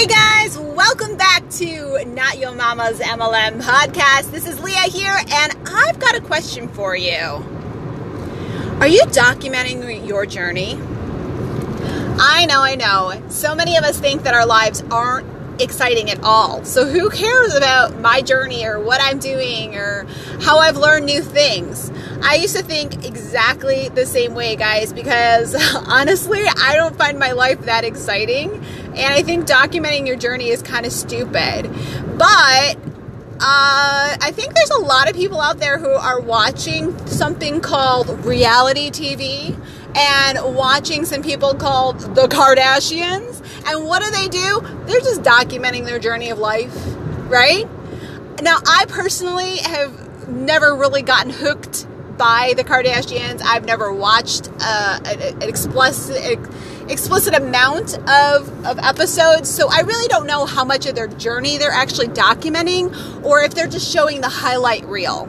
Hey guys, welcome back to Not Your Mama's MLM podcast. This is Leah here, and I've got a question for you. Are you documenting your journey? I know, I know. So many of us think that our lives aren't exciting at all. So who cares about my journey or what I'm doing or how I've learned new things? I used to think exactly the same way, guys, because honestly, I don't find my life that exciting. And I think documenting your journey is kind of stupid. But uh, I think there's a lot of people out there who are watching something called reality TV and watching some people called the Kardashians. And what do they do? They're just documenting their journey of life, right? Now, I personally have never really gotten hooked by the Kardashians. I've never watched uh, an, explicit explicit amount of, of episodes, so I really don't know how much of their journey they're actually documenting or if they're just showing the highlight reel.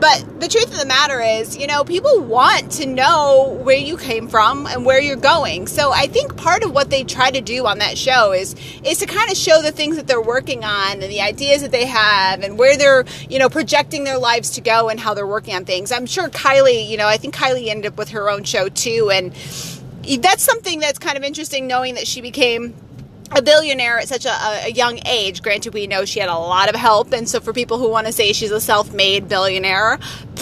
But the truth of the matter is, you know, people want to know where you came from and where you're going. So I think part of what they try to do on that show is is to kind of show the things that they're working on and the ideas that they have and where they're, you know, projecting their lives to go and how they're working on things. I'm sure Kylie, you know, I think Kylie ended up with her own show too and that's something that's kind of interesting knowing that she became a billionaire at such a, a, young age. Granted, we know she had a lot of help, and so for people who want to say she's a self-made billionaire,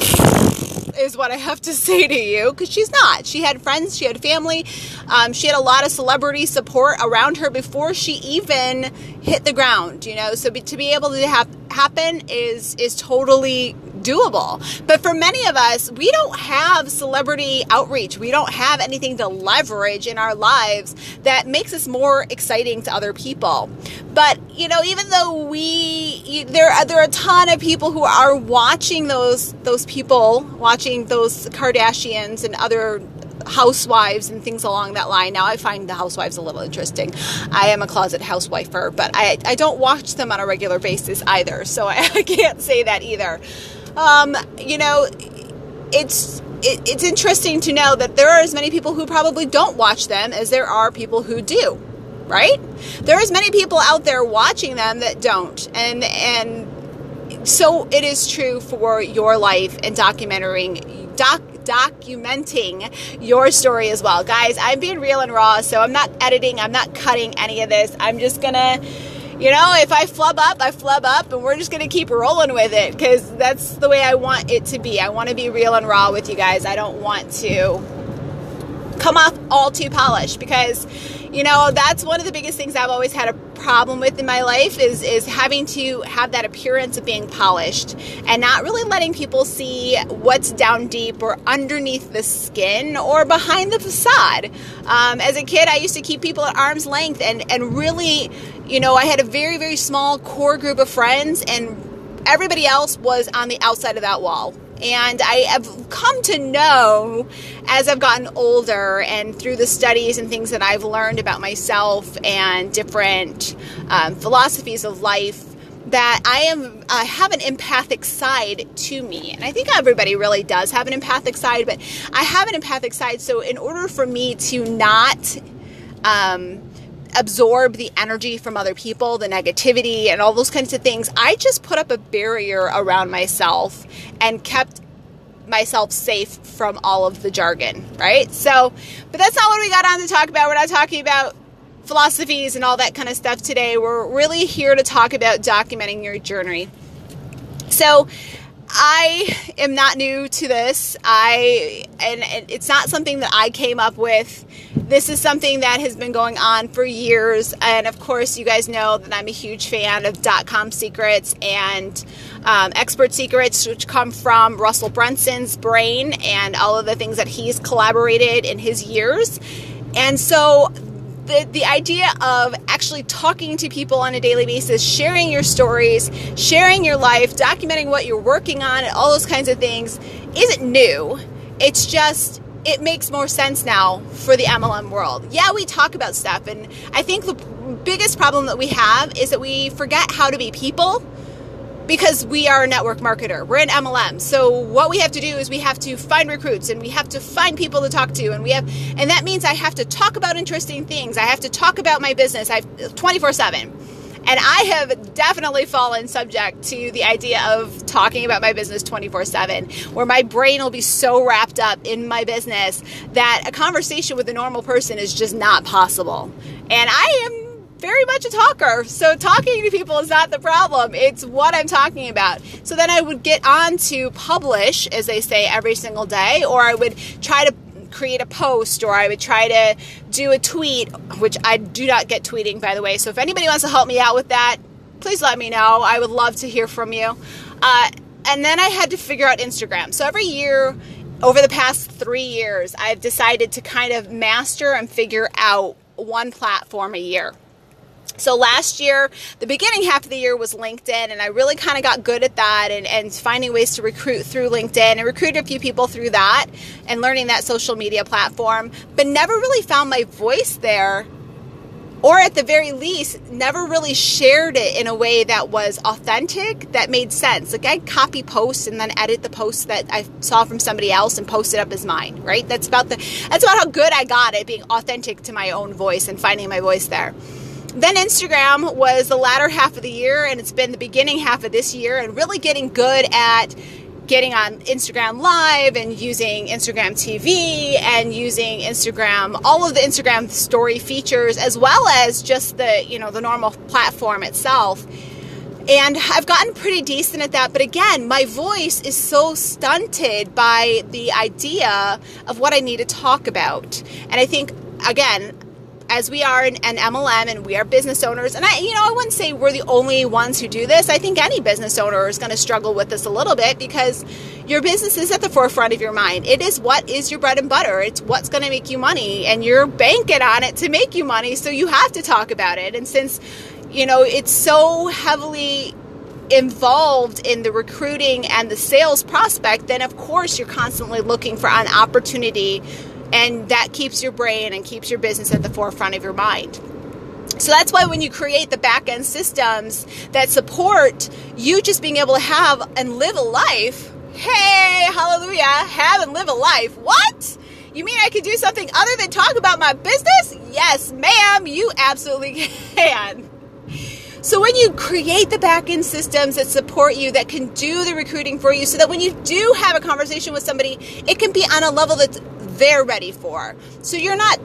is what I have to say to you because she's not. She had friends, she had family, um, she had a lot of celebrity support around her before she even hit the ground. You know, so be, to be able to have happen is is totally doable. But for many of us, we don't have celebrity outreach. We don't have anything to leverage in our lives that makes us more exciting to other people. But, you know, even though we there are there are a ton of people who are watching those those people, watching those Kardashians and other housewives and things along that line. Now, I find the housewives a little interesting. I am a closet housewifer, but I, I don't watch them on a regular basis either, so I, I can't say that either. Um, you know, it's it, it's interesting to know that there are as many people who probably don't watch them as there are people who do right there are as many people out there watching them that don't and and so it is true for your life and documenting doc documenting your story as well. Guys, I'm being real and raw, so I'm not editing, I'm not cutting any of this. I'm just gonna you know, if I flub up, I flub up, and we're just gonna keep rolling with it because that's the way I want it to be. I want to be real and raw with you guys. I don't want to come off all too polished because you know that's one of the biggest things i've always had a problem with in my life is is having to have that appearance of being polished and not really letting people see what's down deep or underneath the skin or behind the facade. Um, as a kid i used to keep people at arm's length and and really you know i had a very very small core group of friends and everybody else was on the outside of that wall and I have come to know as I've gotten older and through the studies and things that I've learned about myself and different um, philosophies of life that I am I have an empathic side to me. And I think everybody really does have an empathic side, but I have an empathic side. So in order for me to not um, absorb the energy from other people, the negativity, and all those kinds of things. I just put up a barrier around myself and kept myself safe from all of the jargon, right? So, but that's not what we got on to talk about. We're not talking about philosophies and all that kind of stuff today. We're really here to talk about documenting your journey. So, I am not new to this. I and it's not something that I came up with. This is something that has been going on for years, and of course, you guys know that I'm a huge fan of dot com secrets and um, expert secrets, which come from Russell Brunson's brain and all of the things that he's collaborated in his years. And so the, the idea of actually talking to people on a daily basis, sharing your stories, sharing your life, documenting what you're working on, and all those kinds of things isn't new. It's just, it makes more sense now for the MLM world. Yeah, we talk about stuff, and I think the biggest problem that we have is that we forget how to be people because we are a network marketer. We're an MLM. So what we have to do is we have to find recruits and we have to find people to talk to and we have and that means I have to talk about interesting things. I have to talk about my business. I have 24/7. And I have definitely fallen subject to the idea of talking about my business 24 7, where my brain will be so wrapped up in my business that a conversation with a normal person is just not possible. And I am very much a talker. So talking to people is not the problem. It's what I'm talking about. So then I would get on to publish, as they say, every single day, or I would try to create a post or I would try to do a tweet, which I do not get tweeting, by the way. So if anybody wants to help me out with that, please let me know. I would love to hear from you. Uh, and then I had to figure out Instagram. So every year, over the past three years, I've decided to kind of master and figure out one platform a year. So last year, the beginning half of the year was LinkedIn, and I really kind of got good at that and, and finding ways to recruit through LinkedIn and recruited a few people through that and learning that social media platform, but never really found my voice there. Or at the very least, never really shared it in a way that was authentic, that made sense. Like I'd copy posts and then edit the posts that I saw from somebody else and post it up as mine, right? That's about the that's about how good I got at being authentic to my own voice and finding my voice there. Then Instagram was the latter half of the year, and it's been the beginning half of this year, and really getting good at getting on Instagram Live and using Instagram TV and using Instagram, all of the Instagram story features, as well as just the, you know, the normal platform itself. And I've gotten pretty decent at that. But again, my voice is so stunted by the idea of what I need to talk about. And I think, again, as we are an, an, MLM and we are business owners, and I, you know, I wouldn't say we're the only ones who do this. I think any business owner is going to struggle with this a little bit because your business is at the forefront of your mind. It is what is your bread and butter. It's what's going to make you money, and you're banking on it to make you money. So you have to talk about it. And since, you know, it's so heavily involved in the recruiting and the sales prospect, then of course you're constantly looking for an opportunity and that keeps your brain and keeps your business at the forefront of your mind. So that's why when you create the back end systems that support you just being able to have and live a life, hey, hallelujah, have and live a life. What? You mean I could do something other than talk about my business? Yes, ma'am, you absolutely can. So when you create the back end systems that support you, that can do the recruiting for you, so that when you do have a conversation with somebody, it can be on a level that's they're ready for. So you're not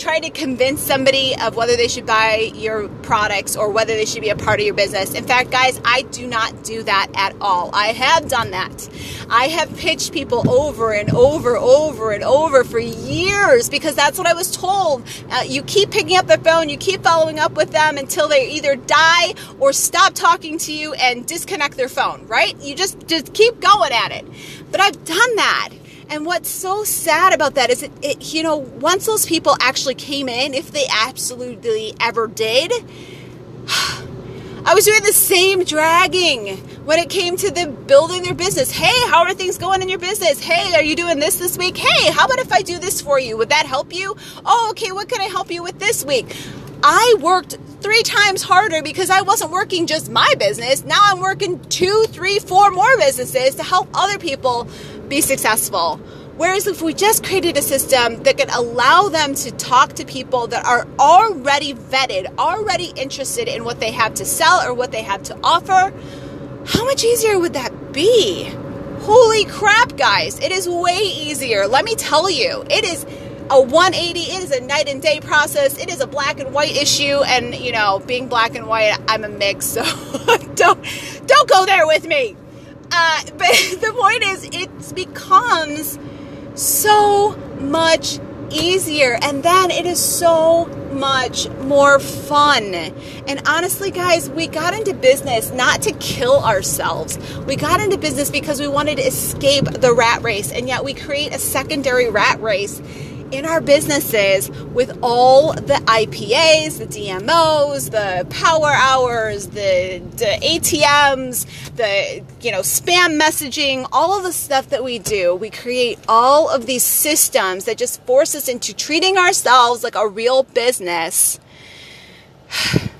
trying to convince somebody of whether they should buy your products or whether they should be a part of your business. In fact, guys, I do not do that at all. I have done that. I have pitched people over and over, over and over for years because that's what I was told. Uh, you keep picking up the phone, you keep following up with them until they either die or stop talking to you and disconnect their phone, right? You just just keep going at it. But I've done that. And what's so sad about that is it, it, you know, once those people actually came in, if they absolutely ever did, I was doing the same dragging when it came to the building their business. Hey, how are things going in your business? Hey, are you doing this this week? Hey, how about if I do this for you? Would that help you? Oh, okay, what can I help you with this week? I worked three times harder because I wasn't working just my business. Now I'm working two, three, four more businesses to help other people be successful. Whereas if we just created a system that could allow them to talk to people that are already vetted, already interested in what they have to sell or what they have to offer, how much easier would that be? Holy crap, guys. It is way easier. Let me tell you, it is a 180 it is a night and day process it is a black and white issue and you know being black and white i'm a mix so don't don't go there with me uh, but the point is, it becomes so much easier and then it is so much more fun. And honestly, guys, we got into business not to kill ourselves. We got into business because we wanted to escape the rat race, and yet we create a secondary rat race in our businesses with all the IPAs, the DMOs, the power hours, the, the ATMs, the you know spam messaging, all of the stuff that we do. We create all of these systems that just force us into treating ourselves like a real business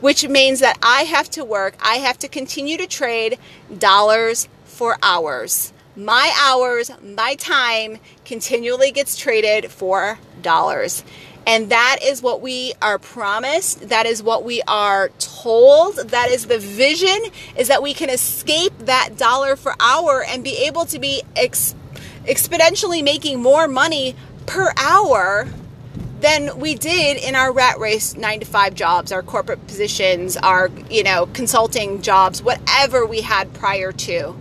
which means that I have to work, I have to continue to trade dollars for hours. My hours, my time continually gets traded for dollars. And that is what we are promised. That is what we are told. That is the vision is that we can escape that dollar for hour and be able to be ex- exponentially making more money per hour than we did in our rat race 9 to 5 jobs, our corporate positions, our, you know, consulting jobs, whatever we had prior to.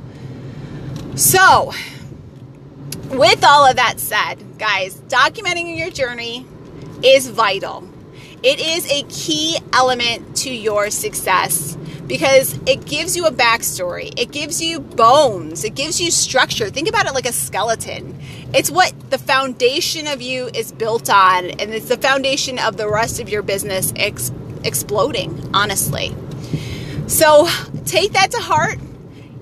So, with all of that said, guys, documenting your journey is vital. It is a key element to your success because it gives you a backstory, it gives you bones, it gives you structure. Think about it like a skeleton. It's what the foundation of you is built on, and it's the foundation of the rest of your business ex- exploding, honestly. So take that to heart.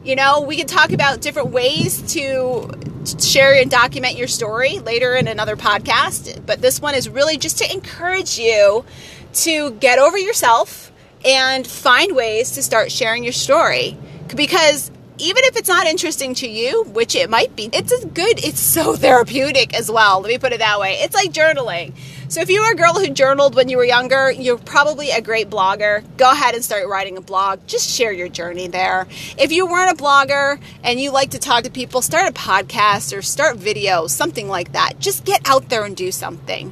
You know, we can talk about different ways to share and document your story later in another podcast. But this one is really just to encourage you to get over yourself and find ways to start sharing your story. Because even if it's not interesting to you, which it might be, it's as good, it's so therapeutic as well. Let me put it that way. It's like journaling. So if you were a girl who journaled when you were younger, you're probably a great blogger. Go ahead and start writing a blog. Just share your journey there. If you weren't a blogger and you like to talk to people, start a podcast or start videos, something like that. Just get out there and do something.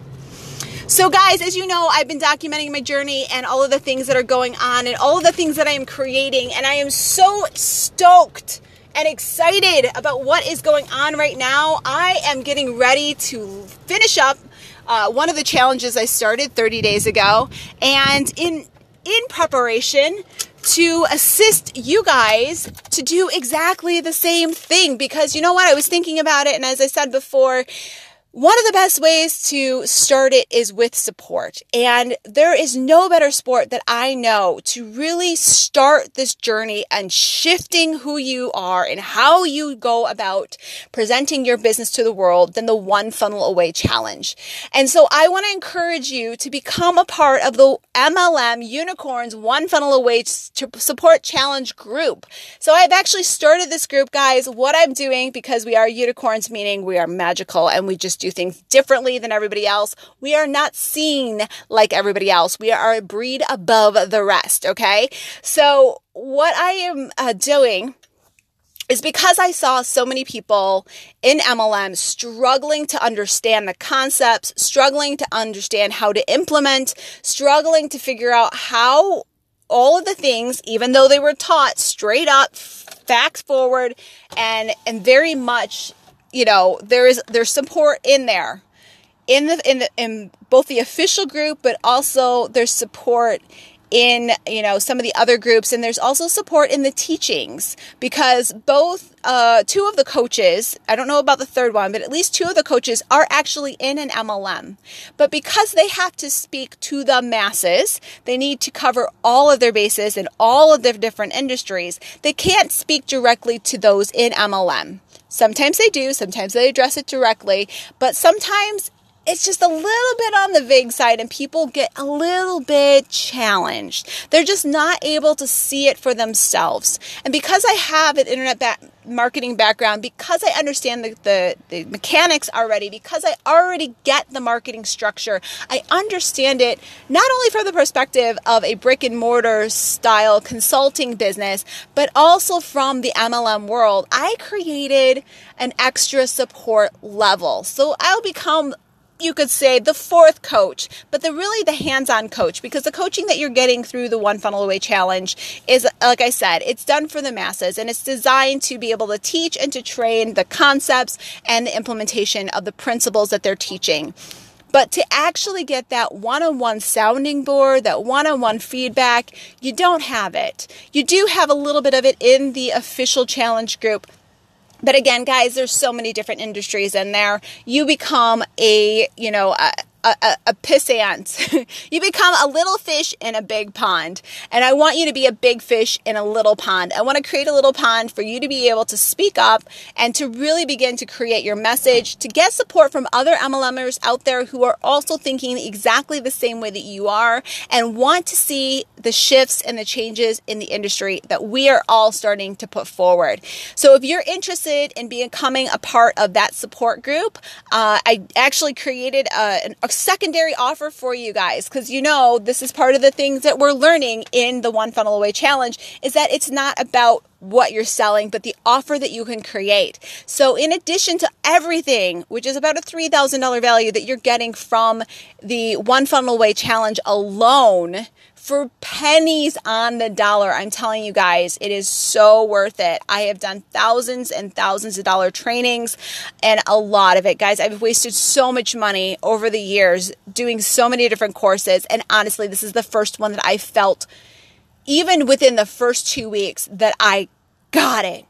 So, guys, as you know, I've been documenting my journey and all of the things that are going on and all of the things that I am creating, and I am so stoked and excited about what is going on right now. I am getting ready to finish up uh, one of the challenges I started 30 days ago, and in in preparation to assist you guys to do exactly the same thing because you know what? I was thinking about it and as I said before one of the best ways to start it is with support. And there is no better sport that I know to really start this journey and shifting who you are and how you go about presenting your business to the world than the One Funnel Away Challenge. And so I want to encourage you to become a part of the MLM Unicorns One Funnel Away Support Challenge group. So I've actually started this group, guys. What I'm doing, because we are unicorns, meaning we are magical and we just do things differently than everybody else. We are not seen like everybody else. We are a breed above the rest, okay? So, what I am uh, doing is because I saw so many people in MLM struggling to understand the concepts, struggling to understand how to implement, struggling to figure out how all of the things, even though they were taught straight up, facts forward, and and very much you know, there is there's support in there. In the in the in both the official group, but also there's support in you know some of the other groups and there's also support in the teachings because both uh, two of the coaches i don't know about the third one but at least two of the coaches are actually in an mlm but because they have to speak to the masses they need to cover all of their bases in all of their different industries they can't speak directly to those in mlm Sometimes they do, sometimes they address it directly, but sometimes it's just a little bit on the vague side and people get a little bit challenged. They're just not able to see it for themselves. And because I have an internet ba- marketing background, because I understand the, the, the mechanics already, because I already get the marketing structure, I understand it not only from the perspective of a brick and mortar style consulting business, but also from the MLM world. I created an extra support level. So I'll become you could say the fourth coach, but the really the hands-on coach because the coaching that you're getting through the One Funnel Away Challenge is like I said, it's done for the masses and it's designed to be able to teach and to train the concepts and the implementation of the principles that they're teaching. But to actually get that one on one sounding board, that one on one feedback, you don't have it. You do have a little bit of it in the official challenge group, but again guys there's so many different industries in there you become a you know a, a, a pissant. you become a little fish in a big pond. And I want you to be a big fish in a little pond. I want to create a little pond for you to be able to speak up and to really begin to create your message, to get support from other MLMers out there who are also thinking exactly the same way that you are and want to see the shifts and the changes in the industry that we are all starting to put forward. So if you're interested in becoming a part of that support group, uh, I actually created a, a secondary offer for you guys because you know this is part of the things that we're learning in the One Funnel Away Challenge is that it's not about what you're selling, but the offer that you can create. So, in addition to everything, which is about a $3,000 value that you're getting from the One Funnel Away Challenge alone, for pennies on the dollar, I'm telling you guys, it is so worth it. I have done thousands and thousands of dollar trainings and a lot of it. Guys, I've wasted so much money over the years doing so many different courses. And honestly, this is the first one that I felt even within the first two weeks that I got it.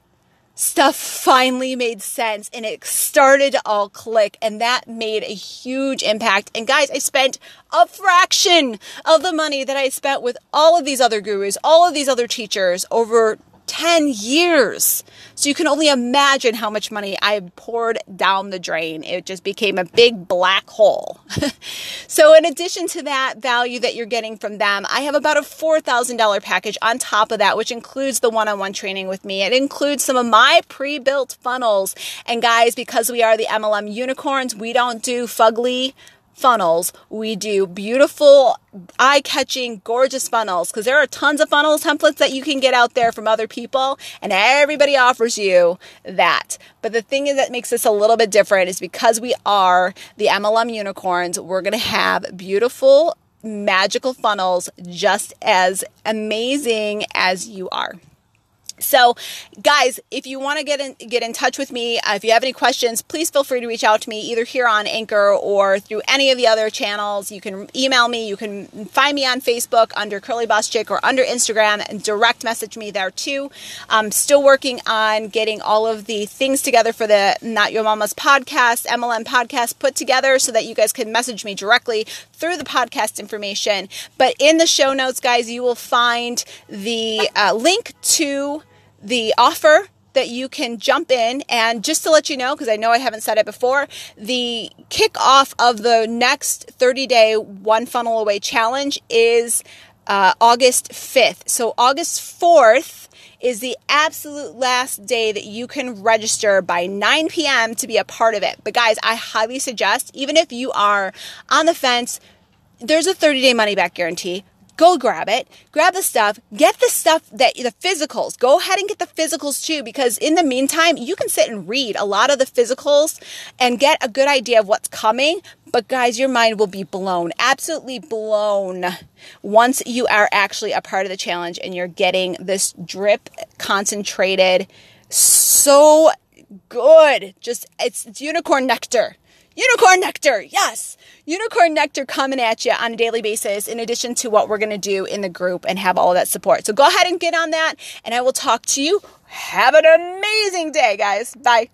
Stuff finally made sense and it started to all click, and that made a huge impact. And guys, I spent a fraction of the money that I spent with all of these other gurus, all of these other teachers over 10 years. So you can only imagine how much money I poured down the drain. It just became a big black hole. so, in addition to that value that you're getting from them, I have about a $4,000 package on top of that, which includes the one on one training with me. It includes some of my pre built funnels. And guys, because we are the MLM unicorns, we don't do fugly funnels. We do beautiful, eye catching, gorgeous funnels because there are tons of funnels templates that you can get out there from other people, and everybody offers you that. But the thing is that makes this a little bit different is because we are the MLM unicorns, we're going to have beautiful, magical funnels just as amazing as you are. So, guys, if you want to get in get in touch with me, uh, if you have any questions, please feel free to reach out to me either here on Anchor or through any of the other channels. You can email me. You can find me on Facebook under Curly Boss Chick or under Instagram and direct message me there too. I'm still working on getting all of the things together for the Not Your Mama's podcast, MLM podcast put together so that you guys can message me directly through the podcast information. But in the show notes, guys, you will find the uh, link to the offer that you can jump in. And just to let you know because I know I haven't said it before the kickoff of the next 30 day one funnel away challenge is uh, August 5th so August 4th is the absolute last day that you can register by 9 p.m. to be a part of it. But guys I highly suggest even if you are on the fence there's a 30 day money back guarantee Go grab it, grab the stuff, get the stuff that the physicals. Go ahead and get the physicals too, because in the meantime, you can sit and read a lot of the physicals and get a good idea of what's coming. But guys, your mind will be blown, absolutely blown once you are actually a part of the challenge and you're getting this drip concentrated so good. Just it's, it's unicorn nectar. Unicorn nectar, yes. Unicorn nectar coming at you on a daily basis, in addition to what we're going to do in the group and have all that support. So go ahead and get on that, and I will talk to you. Have an amazing day, guys. Bye.